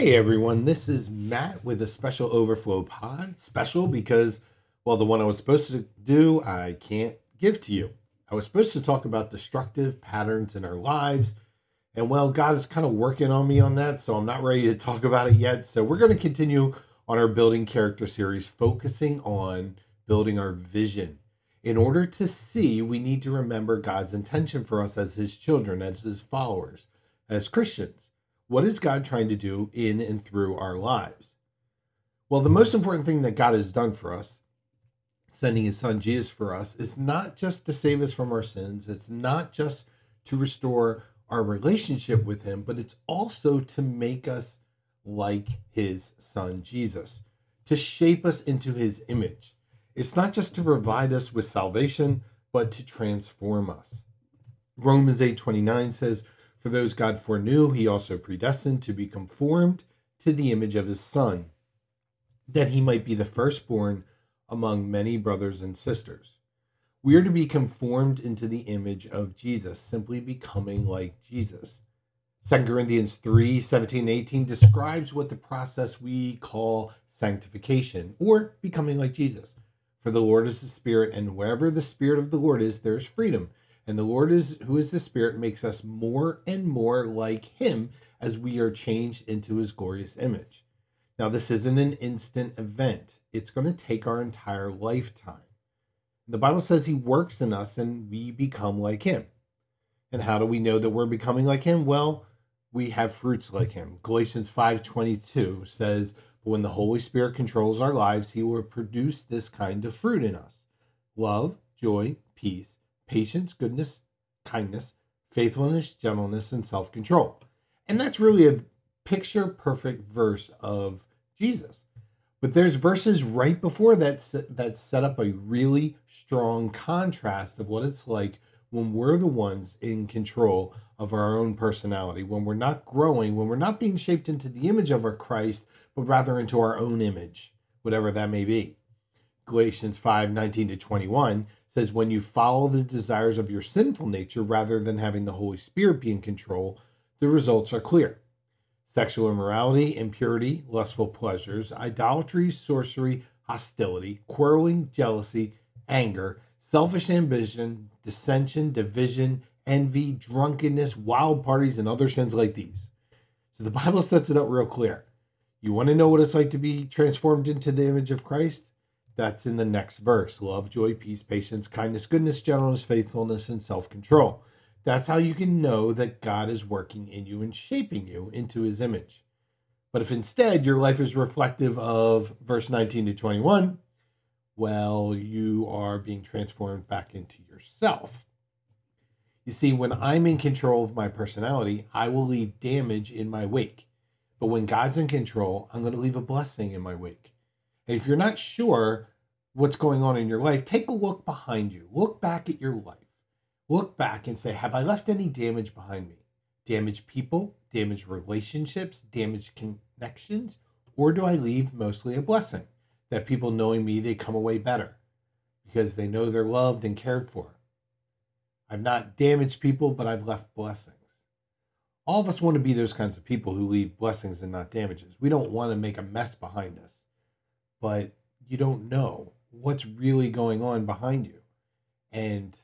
Hey everyone, this is Matt with a special overflow pod. Special because, well, the one I was supposed to do, I can't give to you. I was supposed to talk about destructive patterns in our lives. And well, God is kind of working on me on that, so I'm not ready to talk about it yet. So we're going to continue on our building character series, focusing on building our vision. In order to see, we need to remember God's intention for us as His children, as His followers, as Christians. What is God trying to do in and through our lives? Well, the most important thing that God has done for us, sending His Son Jesus for us, is not just to save us from our sins, it's not just to restore our relationship with Him, but it's also to make us like His Son Jesus, to shape us into His image. It's not just to provide us with salvation, but to transform us. Romans 8:29 says, "For those God foreknew, he also predestined to be conformed to the image of his son, that he might be the firstborn among many brothers and sisters." We are to be conformed into the image of Jesus, simply becoming like Jesus. 2 Corinthians 3 17 18 describes what the process we call sanctification or becoming like Jesus. For the Lord is the Spirit, and wherever the Spirit of the Lord is, there is freedom. And the Lord is who is the Spirit makes us more and more like him as we are changed into his glorious image. Now, this isn't an instant event. It's going to take our entire lifetime. The Bible says he works in us and we become like him. And how do we know that we're becoming like him? Well, we have fruits like him. Galatians 5:22 says, "But when the Holy Spirit controls our lives, he will produce this kind of fruit in us: love, joy, peace, patience, goodness, kindness, faithfulness, gentleness, and self-control." And that's really a picture perfect verse of Jesus. But there's verses right before that that set up a really strong contrast of what it's like when we're the ones in control of our own personality, when we're not growing, when we're not being shaped into the image of our Christ, but rather into our own image, whatever that may be. Galatians 5 19 to 21 says, When you follow the desires of your sinful nature rather than having the Holy Spirit be in control, the results are clear sexual immorality, impurity, lustful pleasures, idolatry, sorcery, hostility, quarreling, jealousy, anger, selfish ambition, dissension, division, envy, drunkenness, wild parties, and other sins like these. So the Bible sets it up real clear. You want to know what it's like to be transformed into the image of Christ? That's in the next verse love, joy, peace, patience, kindness, goodness, gentleness, faithfulness, and self control. That's how you can know that God is working in you and shaping you into his image. But if instead your life is reflective of verse 19 to 21, well, you are being transformed back into yourself. You see, when I'm in control of my personality, I will leave damage in my wake. But when God's in control, I'm going to leave a blessing in my wake. And if you're not sure what's going on in your life, take a look behind you. Look back at your life look back and say, have I left any damage behind me? Damaged people, damaged relationships, damaged connections? Or do I leave mostly a blessing that people knowing me, they come away better because they know they're loved and cared for? I've not damaged people, but I've left blessings. All of us want to be those kinds of people who leave blessings and not damages. We don't want to make a mess behind us, but you don't know what's really going on behind you. And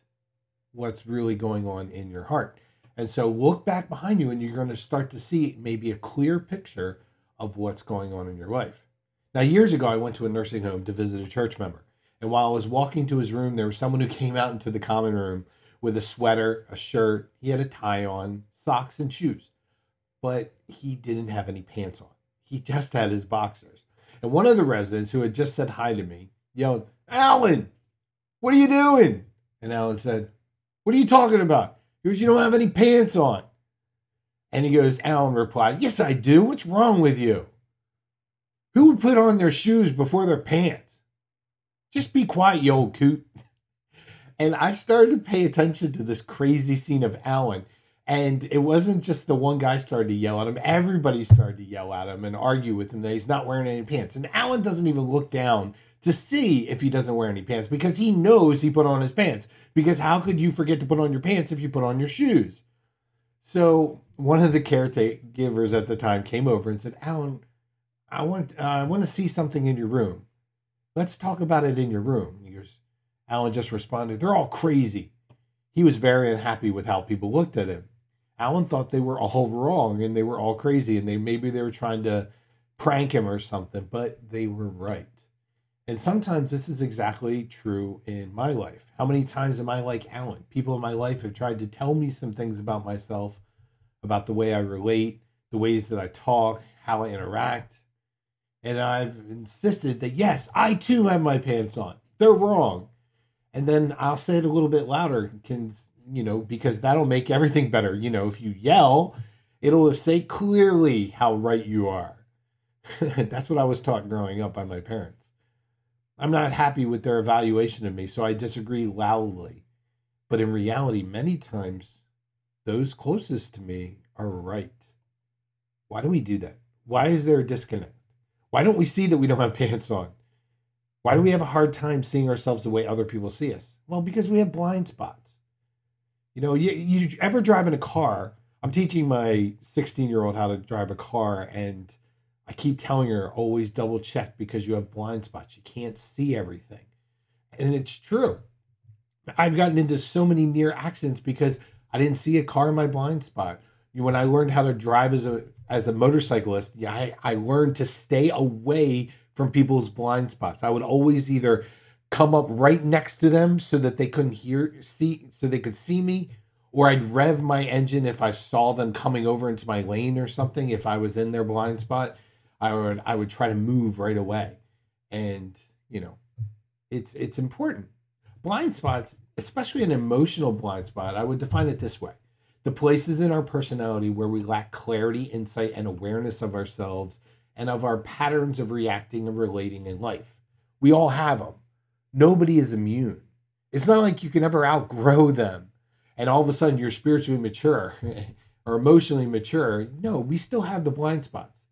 what's really going on in your heart. And so look back behind you and you're going to start to see maybe a clear picture of what's going on in your life. Now, years ago, I went to a nursing home to visit a church member. And while I was walking to his room, there was someone who came out into the common room with a sweater, a shirt, he had a tie on, socks, and shoes. But he didn't have any pants on. He just had his boxers. And one of the residents who had just said hi to me yelled, Alan, what are you doing? And Alan said, what are you talking about? He goes, You don't have any pants on. And he goes, Alan replied, Yes, I do. What's wrong with you? Who would put on their shoes before their pants? Just be quiet, you old coot. And I started to pay attention to this crazy scene of Alan. And it wasn't just the one guy started to yell at him. Everybody started to yell at him and argue with him that he's not wearing any pants. And Alan doesn't even look down to see if he doesn't wear any pants because he knows he put on his pants. Because how could you forget to put on your pants if you put on your shoes? So one of the caretakers at the time came over and said, Alan, I want uh, I want to see something in your room. Let's talk about it in your room. He goes, Alan just responded, They're all crazy. He was very unhappy with how people looked at him. Alan thought they were all wrong and they were all crazy and they maybe they were trying to prank him or something, but they were right. And sometimes this is exactly true in my life. How many times am I like Alan? People in my life have tried to tell me some things about myself, about the way I relate, the ways that I talk, how I interact. And I've insisted that, yes, I too have my pants on. They're wrong. And then I'll say it a little bit louder, can you know, because that'll make everything better. You know, if you yell, it'll say clearly how right you are. That's what I was taught growing up by my parents. I'm not happy with their evaluation of me, so I disagree loudly. But in reality, many times, those closest to me are right. Why do we do that? Why is there a disconnect? Why don't we see that we don't have pants on? Why do we have a hard time seeing ourselves the way other people see us? Well, because we have blind spots. You know, you, you ever drive in a car? I'm teaching my 16 year old how to drive a car, and I keep telling her always double check because you have blind spots. You can't see everything. And it's true. I've gotten into so many near accidents because I didn't see a car in my blind spot. When I learned how to drive as a as a motorcyclist, yeah, I, I learned to stay away from people's blind spots. I would always either come up right next to them so that they couldn't hear see so they could see me or I'd rev my engine if I saw them coming over into my lane or something if I was in their blind spot I would I would try to move right away. And, you know, it's it's important. Blind spots, especially an emotional blind spot, I would define it this way. The places in our personality where we lack clarity, insight, and awareness of ourselves and of our patterns of reacting and relating in life. We all have them. Nobody is immune. It's not like you can ever outgrow them and all of a sudden you're spiritually mature or emotionally mature. No, we still have the blind spots.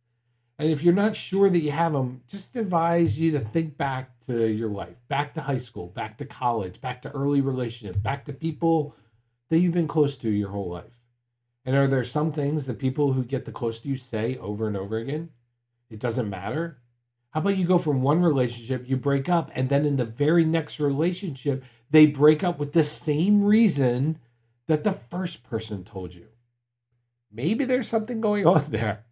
And if you're not sure that you have them, just advise you to think back to your life, back to high school, back to college, back to early relationship, back to people that you've been close to your whole life. And are there some things that people who get the close to you say over and over again? It doesn't matter. How about you go from one relationship, you break up, and then in the very next relationship, they break up with the same reason that the first person told you? Maybe there's something going on there.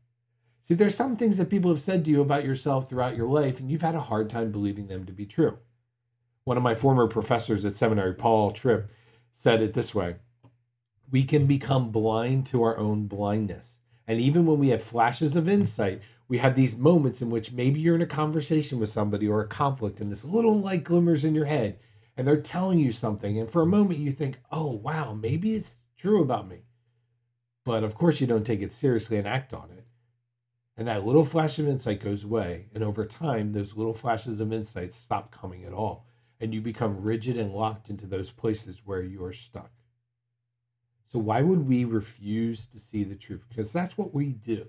See, there's some things that people have said to you about yourself throughout your life, and you've had a hard time believing them to be true. One of my former professors at seminary, Paul Tripp, said it this way We can become blind to our own blindness. And even when we have flashes of insight, we have these moments in which maybe you're in a conversation with somebody or a conflict, and this little light glimmers in your head, and they're telling you something. And for a moment, you think, oh, wow, maybe it's true about me. But of course, you don't take it seriously and act on it. And that little flash of insight goes away. And over time, those little flashes of insight stop coming at all. And you become rigid and locked into those places where you are stuck. So, why would we refuse to see the truth? Because that's what we do.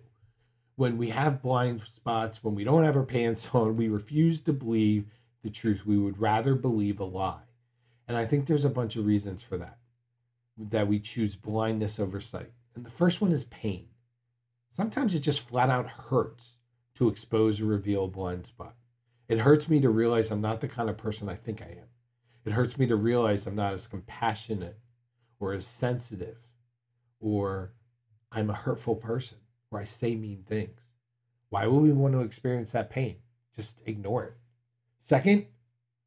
When we have blind spots, when we don't have our pants on, we refuse to believe the truth. We would rather believe a lie. And I think there's a bunch of reasons for that, that we choose blindness over sight. And the first one is pain. Sometimes it just flat out hurts to expose or reveal a blind spot. It hurts me to realize I'm not the kind of person I think I am. It hurts me to realize I'm not as compassionate or as sensitive or I'm a hurtful person or I say mean things. Why would we want to experience that pain? Just ignore it. Second,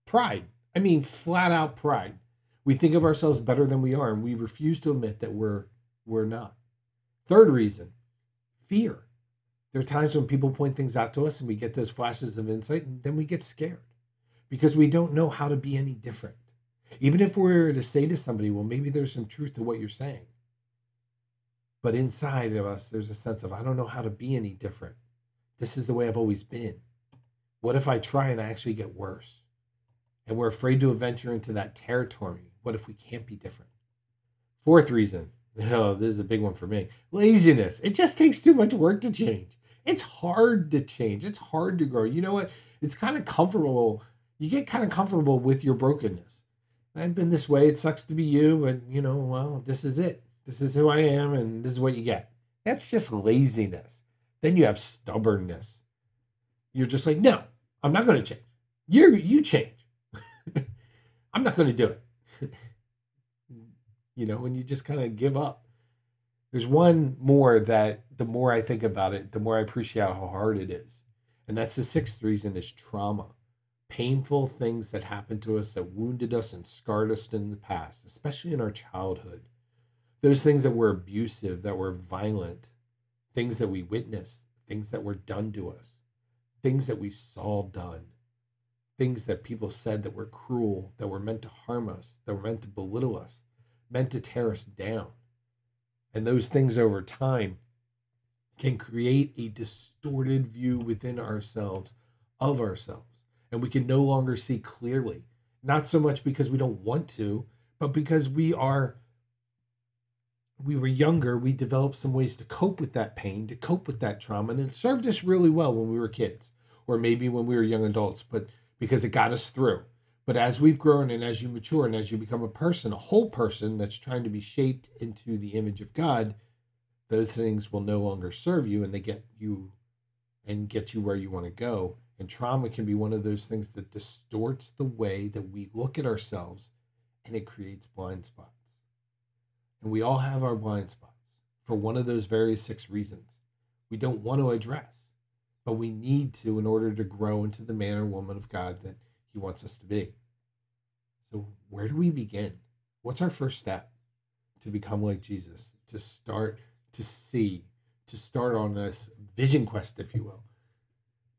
pride. I mean, flat out pride. We think of ourselves better than we are and we refuse to admit that we're, we're not. Third reason, fear. There are times when people point things out to us and we get those flashes of insight, and then we get scared because we don't know how to be any different. Even if we were to say to somebody, well, maybe there's some truth to what you're saying. But inside of us, there's a sense of, I don't know how to be any different. This is the way I've always been. What if I try and I actually get worse? And we're afraid to venture into that territory. What if we can't be different? Fourth reason Oh, this is a big one for me. Laziness. It just takes too much work to change. It's hard to change. It's hard to grow. You know what? It's kind of comfortable. You get kind of comfortable with your brokenness. I've been this way. It sucks to be you, but you know, well, this is it. This is who I am, and this is what you get. That's just laziness. Then you have stubbornness. You're just like, no, I'm not going to change. You you change. I'm not going to do it. you know, when you just kind of give up. There's one more that the more I think about it, the more I appreciate how hard it is. And that's the sixth reason is trauma. Painful things that happened to us that wounded us and scarred us in the past, especially in our childhood. Those things that were abusive, that were violent, things that we witnessed, things that were done to us, things that we saw done, things that people said that were cruel, that were meant to harm us, that were meant to belittle us, meant to tear us down. And those things over time can create a distorted view within ourselves of ourselves. And we can no longer see clearly, not so much because we don't want to, but because we are we were younger, we developed some ways to cope with that pain, to cope with that trauma, and it served us really well when we were kids, or maybe when we were young adults, but because it got us through. But as we've grown and as you mature and as you become a person, a whole person that's trying to be shaped into the image of God, those things will no longer serve you and they get you and get you where you want to go. And trauma can be one of those things that distorts the way that we look at ourselves and it creates blind spots. And we all have our blind spots for one of those various six reasons we don't want to address, but we need to in order to grow into the man or woman of God that He wants us to be. So, where do we begin? What's our first step to become like Jesus? To start to see, to start on this vision quest, if you will.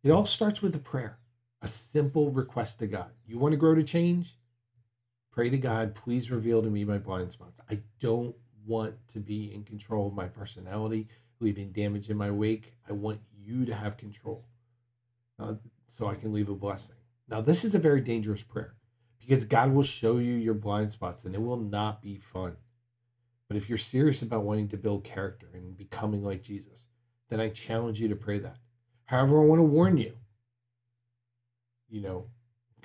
It all starts with a prayer, a simple request to God. You want to grow to change? Pray to God, please reveal to me my blind spots. I don't want to be in control of my personality, leaving damage in my wake. I want you to have control uh, so I can leave a blessing. Now, this is a very dangerous prayer because God will show you your blind spots and it will not be fun. But if you're serious about wanting to build character and becoming like Jesus, then I challenge you to pray that. However, I want to warn you, you know,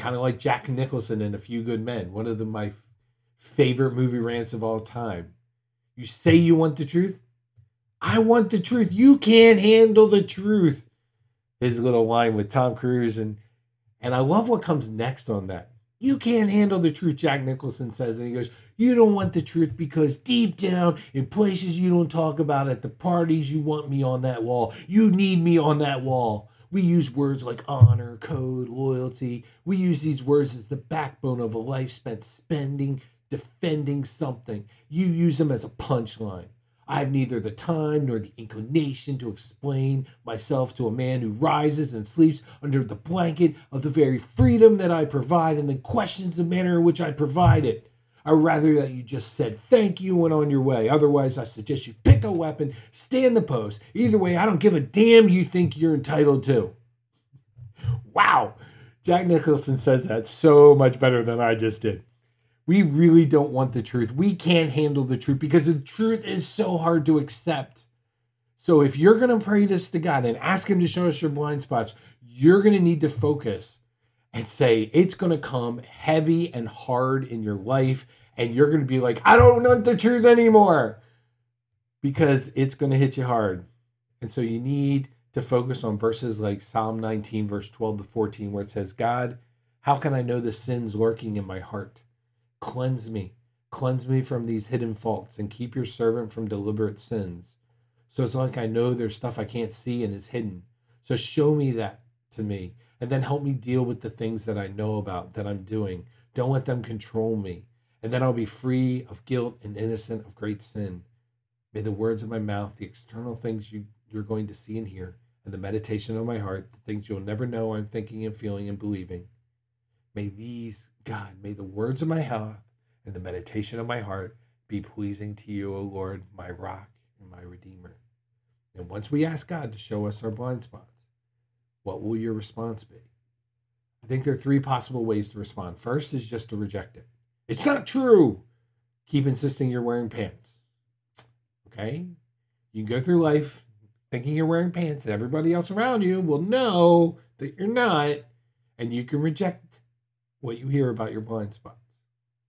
kind of like Jack Nicholson in A Few Good Men, one of the, my f- favorite movie rants of all time. You say you want the truth? I want the truth. You can't handle the truth. His little line with Tom Cruise and and I love what comes next on that. You can't handle the truth, Jack Nicholson says. And he goes, You don't want the truth because deep down, in places you don't talk about, at the parties, you want me on that wall. You need me on that wall. We use words like honor, code, loyalty. We use these words as the backbone of a life spent spending, defending something. You use them as a punchline. I have neither the time nor the inclination to explain myself to a man who rises and sleeps under the blanket of the very freedom that I provide and then questions the manner in which I provide it. I'd rather that you just said thank you and went on your way. Otherwise, I suggest you pick a weapon, stand the post. Either way, I don't give a damn you think you're entitled to. Wow. Jack Nicholson says that so much better than I just did we really don't want the truth. We can't handle the truth because the truth is so hard to accept. So if you're going to pray this to God and ask Him to show us your blind spots, you're going to need to focus and say it's going to come heavy and hard in your life. And you're going to be like, I don't want the truth anymore because it's going to hit you hard. And so you need to focus on verses like Psalm 19, verse 12 to 14, where it says, God, how can I know the sins lurking in my heart? Cleanse me. Cleanse me from these hidden faults and keep your servant from deliberate sins. So it's like I know there's stuff I can't see and is hidden. So show me that to me and then help me deal with the things that I know about that I'm doing. Don't let them control me. And then I'll be free of guilt and innocent of great sin. May the words of my mouth, the external things you, you're going to see and hear, and the meditation of my heart, the things you'll never know I'm thinking and feeling and believing, may these God, may the words of my mouth and the meditation of my heart be pleasing to you, O Lord, my rock and my redeemer. And once we ask God to show us our blind spots, what will your response be? I think there are three possible ways to respond. First is just to reject it. It's not true. Keep insisting you're wearing pants. Okay? You can go through life thinking you're wearing pants, and everybody else around you will know that you're not, and you can reject what you hear about your blind spots.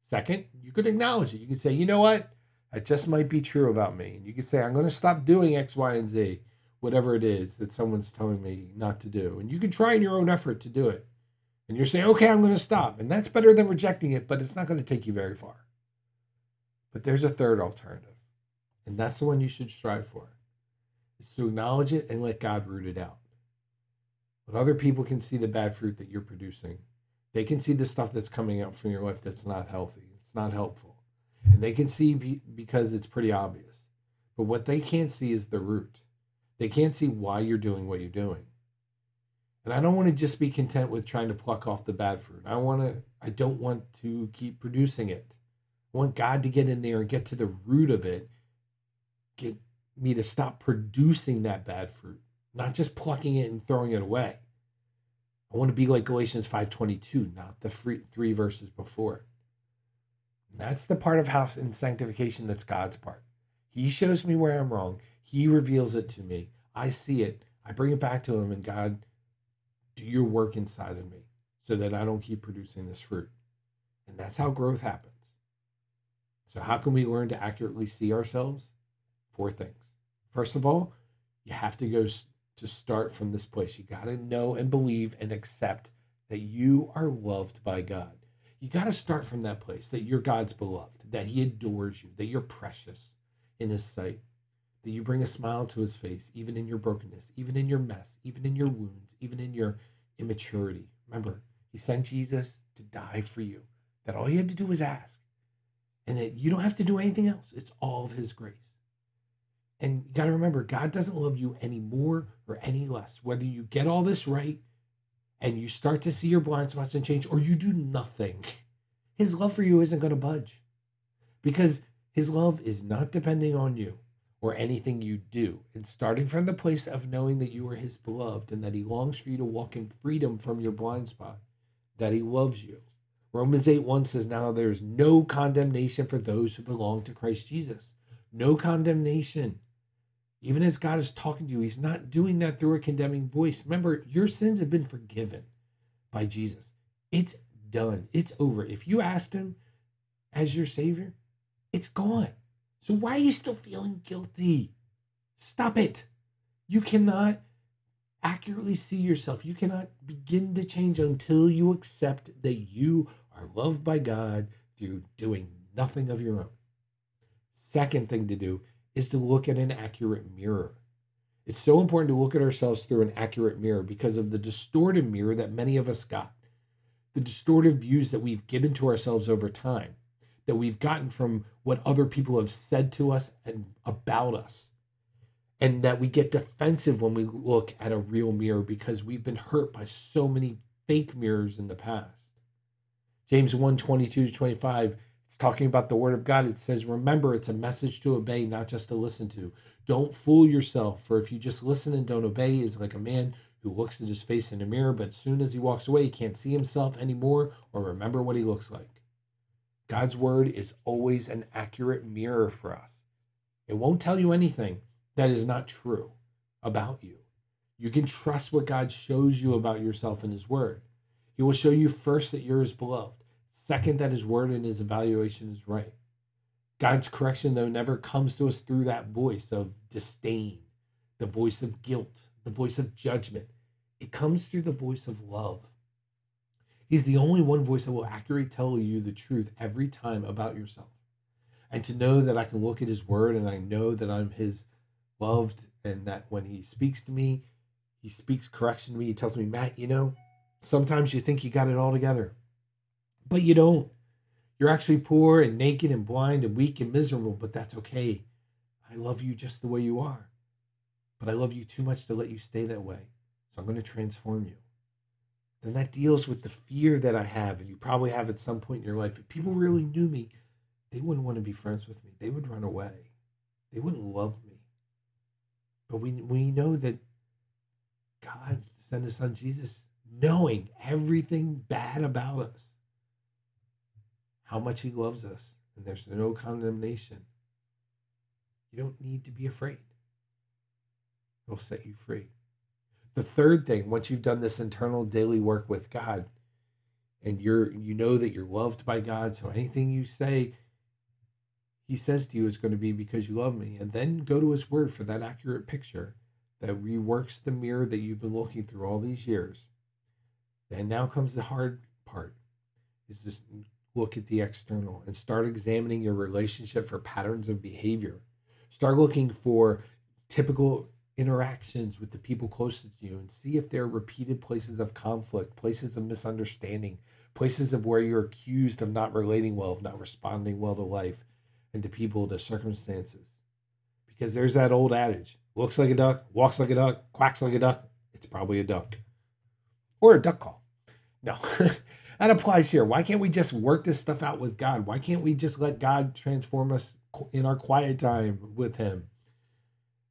Second, you could acknowledge it. You can say, you know what? That just might be true about me. And you could say, I'm going to stop doing X, Y, and Z, whatever it is that someone's telling me not to do. And you can try in your own effort to do it. And you're saying, okay, I'm going to stop. And that's better than rejecting it, but it's not going to take you very far. But there's a third alternative. And that's the one you should strive for. Is to acknowledge it and let God root it out. When other people can see the bad fruit that you're producing, they can see the stuff that's coming out from your life that's not healthy, it's not helpful. And they can see be, because it's pretty obvious. But what they can't see is the root. They can't see why you're doing what you're doing. And I don't want to just be content with trying to pluck off the bad fruit. I want to I don't want to keep producing it. I want God to get in there and get to the root of it. Get me to stop producing that bad fruit, not just plucking it and throwing it away. I want to be like Galatians 5:22, not the three, three verses before. That's the part of house in sanctification that's God's part. He shows me where I'm wrong. He reveals it to me. I see it. I bring it back to him and God, do your work inside of me so that I don't keep producing this fruit. And that's how growth happens. So how can we learn to accurately see ourselves? Four things. First of all, you have to go to start from this place. You got to know and believe and accept that you are loved by God. You got to start from that place that you're God's beloved, that He adores you, that you're precious in His sight, that you bring a smile to His face, even in your brokenness, even in your mess, even in your wounds, even in your immaturity. Remember, He sent Jesus to die for you, that all you had to do was ask, and that you don't have to do anything else. It's all of His grace. And you got to remember, God doesn't love you any more or any less. Whether you get all this right and you start to see your blind spots and change, or you do nothing, His love for you isn't going to budge because His love is not depending on you or anything you do. And starting from the place of knowing that you are His beloved and that He longs for you to walk in freedom from your blind spot, that He loves you. Romans 8 1 says, Now there is no condemnation for those who belong to Christ Jesus. No condemnation. Even as God is talking to you, He's not doing that through a condemning voice. Remember, your sins have been forgiven by Jesus. It's done, it's over. If you asked Him as your Savior, it's gone. So why are you still feeling guilty? Stop it. You cannot accurately see yourself. You cannot begin to change until you accept that you are loved by God through doing nothing of your own. Second thing to do is to look at an accurate mirror. It's so important to look at ourselves through an accurate mirror because of the distorted mirror that many of us got, the distorted views that we've given to ourselves over time, that we've gotten from what other people have said to us and about us. And that we get defensive when we look at a real mirror because we've been hurt by so many fake mirrors in the past. James 1 22 to 25 it's talking about the word of God. It says, remember, it's a message to obey, not just to listen to. Don't fool yourself, for if you just listen and don't obey, is like a man who looks at his face in a mirror, but soon as he walks away, he can't see himself anymore or remember what he looks like. God's word is always an accurate mirror for us. It won't tell you anything that is not true about you. You can trust what God shows you about yourself in his word. He will show you first that you're his beloved. Second, that his word and his evaluation is right. God's correction, though, never comes to us through that voice of disdain, the voice of guilt, the voice of judgment. It comes through the voice of love. He's the only one voice that will accurately tell you the truth every time about yourself. And to know that I can look at his word and I know that I'm his loved and that when he speaks to me, he speaks correction to me. He tells me, Matt, you know, sometimes you think you got it all together but you don't. You're actually poor and naked and blind and weak and miserable, but that's okay. I love you just the way you are. But I love you too much to let you stay that way. So I'm going to transform you. Then that deals with the fear that I have, and you probably have at some point in your life. If people really knew me, they wouldn't want to be friends with me. They would run away. They wouldn't love me. But we, we know that God sent his son Jesus knowing everything bad about us how much He loves us, and there's no condemnation. You don't need to be afraid. He'll set you free. The third thing, once you've done this internal daily work with God, and you're you know that you're loved by God, so anything you say, He says to you is going to be because you love me. And then go to his word for that accurate picture that reworks the mirror that you've been looking through all these years. Then now comes the hard part is just look at the external and start examining your relationship for patterns of behavior. Start looking for typical interactions with the people closest to you and see if there are repeated places of conflict, places of misunderstanding, places of where you're accused of not relating well, of not responding well to life and to people, to circumstances. Because there's that old adage looks like a duck, walks like a duck, quacks like a duck. It's probably a duck or a duck call. No, that applies here. Why can't we just work this stuff out with God? Why can't we just let God transform us in our quiet time with Him?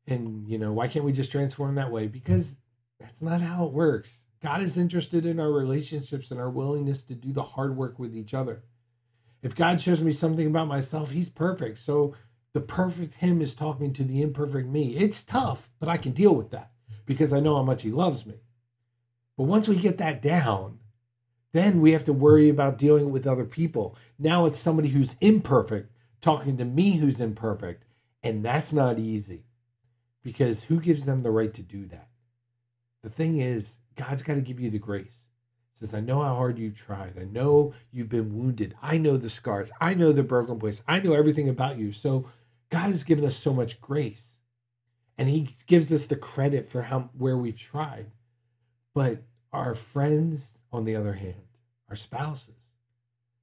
And, you know, why can't we just transform that way? Because that's not how it works. God is interested in our relationships and our willingness to do the hard work with each other. If God shows me something about myself, He's perfect. So the perfect Him is talking to the imperfect me. It's tough, but I can deal with that because I know how much He loves me. But once we get that down, then we have to worry about dealing with other people. Now it's somebody who's imperfect talking to me who's imperfect. And that's not easy because who gives them the right to do that? The thing is, God's got to give you the grace. Says, I know how hard you've tried. I know you've been wounded. I know the scars. I know the broken place. I know everything about you. So God has given us so much grace. And he gives us the credit for how where we've tried. But our friends, on the other hand, our spouses,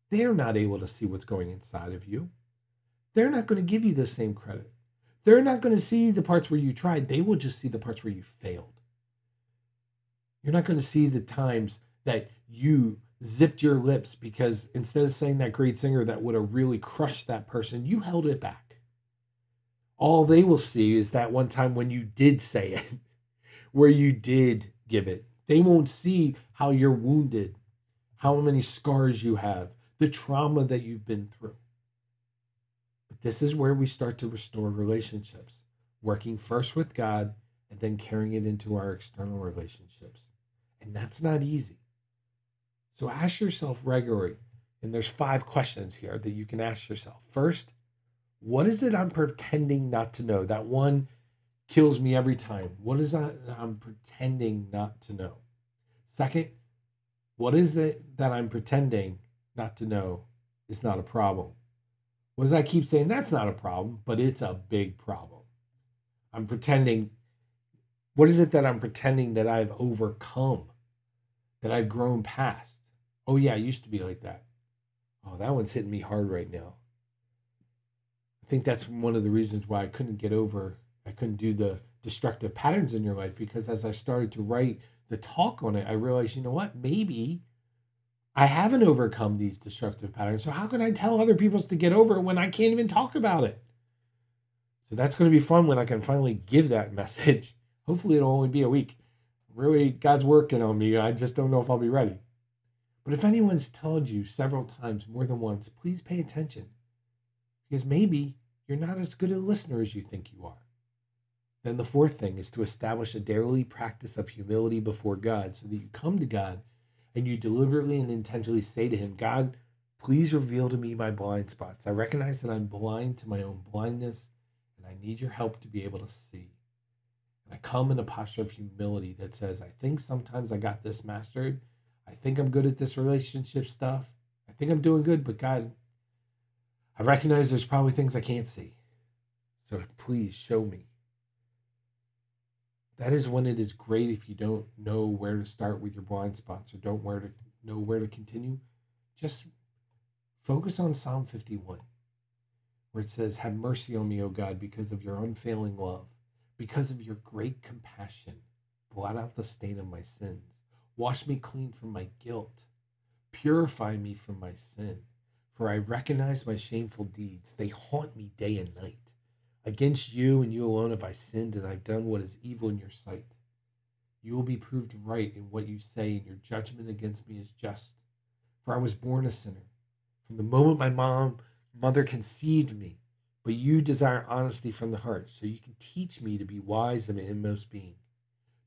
they're not able to see what's going inside of you. They're not going to give you the same credit. They're not going to see the parts where you tried. They will just see the parts where you failed. You're not going to see the times that you zipped your lips because instead of saying that great singer that would have really crushed that person, you held it back. All they will see is that one time when you did say it, where you did give it. They won't see how you're wounded, how many scars you have, the trauma that you've been through. This is where we start to restore relationships, working first with God and then carrying it into our external relationships. And that's not easy. So ask yourself regularly, and there's five questions here that you can ask yourself. First, what is it I'm pretending not to know? That one kills me every time. What is that I'm pretending not to know? Second, what is it that I'm pretending not to know is not a problem? Does I keep saying? That's not a problem, but it's a big problem. I'm pretending. What is it that I'm pretending that I've overcome, that I've grown past? Oh, yeah, I used to be like that. Oh, that one's hitting me hard right now. I think that's one of the reasons why I couldn't get over, I couldn't do the destructive patterns in your life because as I started to write the talk on it, I realized, you know what, maybe I haven't overcome these destructive patterns. So how can I tell other people to get over it when I can't even talk about it? So that's going to be fun when I can finally give that message. Hopefully, it'll only be a week. Really, God's working on me. I just don't know if I'll be ready. But if anyone's told you several times, more than once, please pay attention. Because maybe you're not as good a listener as you think you are. Then the fourth thing is to establish a daily practice of humility before God so that you come to God and you deliberately and intentionally say to Him, God, please reveal to me my blind spots. I recognize that I'm blind to my own blindness and I need your help to be able to see. And I come in a posture of humility that says, I think sometimes I got this mastered. I think I'm good at this relationship stuff. I think I'm doing good, but God, I recognize there's probably things I can't see. So please show me. That is when it is great if you don't know where to start with your blind spots or don't where to know where to continue. Just focus on Psalm 51, where it says, Have mercy on me, O God, because of your unfailing love, because of your great compassion. Blot out the stain of my sins. Wash me clean from my guilt. Purify me from my sin for I recognize my shameful deeds. They haunt me day and night. Against you and you alone have I sinned, and I've done what is evil in your sight. You will be proved right in what you say, and your judgment against me is just. For I was born a sinner. From the moment my mom, mother conceived me, but you desire honesty from the heart, so you can teach me to be wise in my inmost being.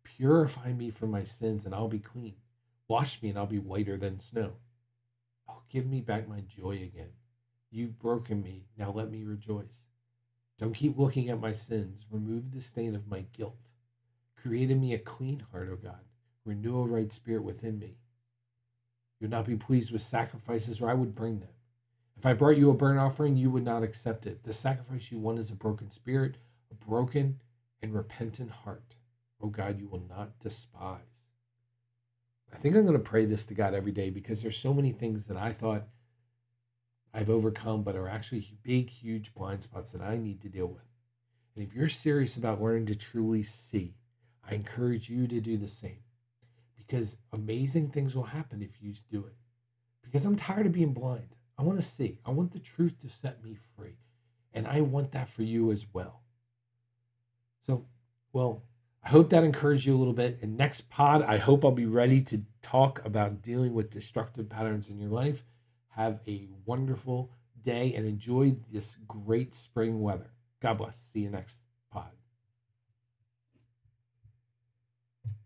Purify me from my sins, and I'll be clean. Wash me, and I'll be whiter than snow. Oh, give me back my joy again. You've broken me. Now let me rejoice. Don't keep looking at my sins. Remove the stain of my guilt. Create in me a clean heart, O God. Renew a right spirit within me. You would not be pleased with sacrifices, or I would bring them. If I brought you a burnt offering, you would not accept it. The sacrifice you want is a broken spirit, a broken and repentant heart. Oh God, you will not despise. I think I'm going to pray this to God every day because there's so many things that I thought I've overcome, but are actually big, huge blind spots that I need to deal with. And if you're serious about learning to truly see, I encourage you to do the same because amazing things will happen if you do it. Because I'm tired of being blind. I want to see, I want the truth to set me free. And I want that for you as well. So, well, I hope that encouraged you a little bit. And next pod, I hope I'll be ready to talk about dealing with destructive patterns in your life. Have a wonderful day and enjoy this great spring weather. God bless. See you next pod.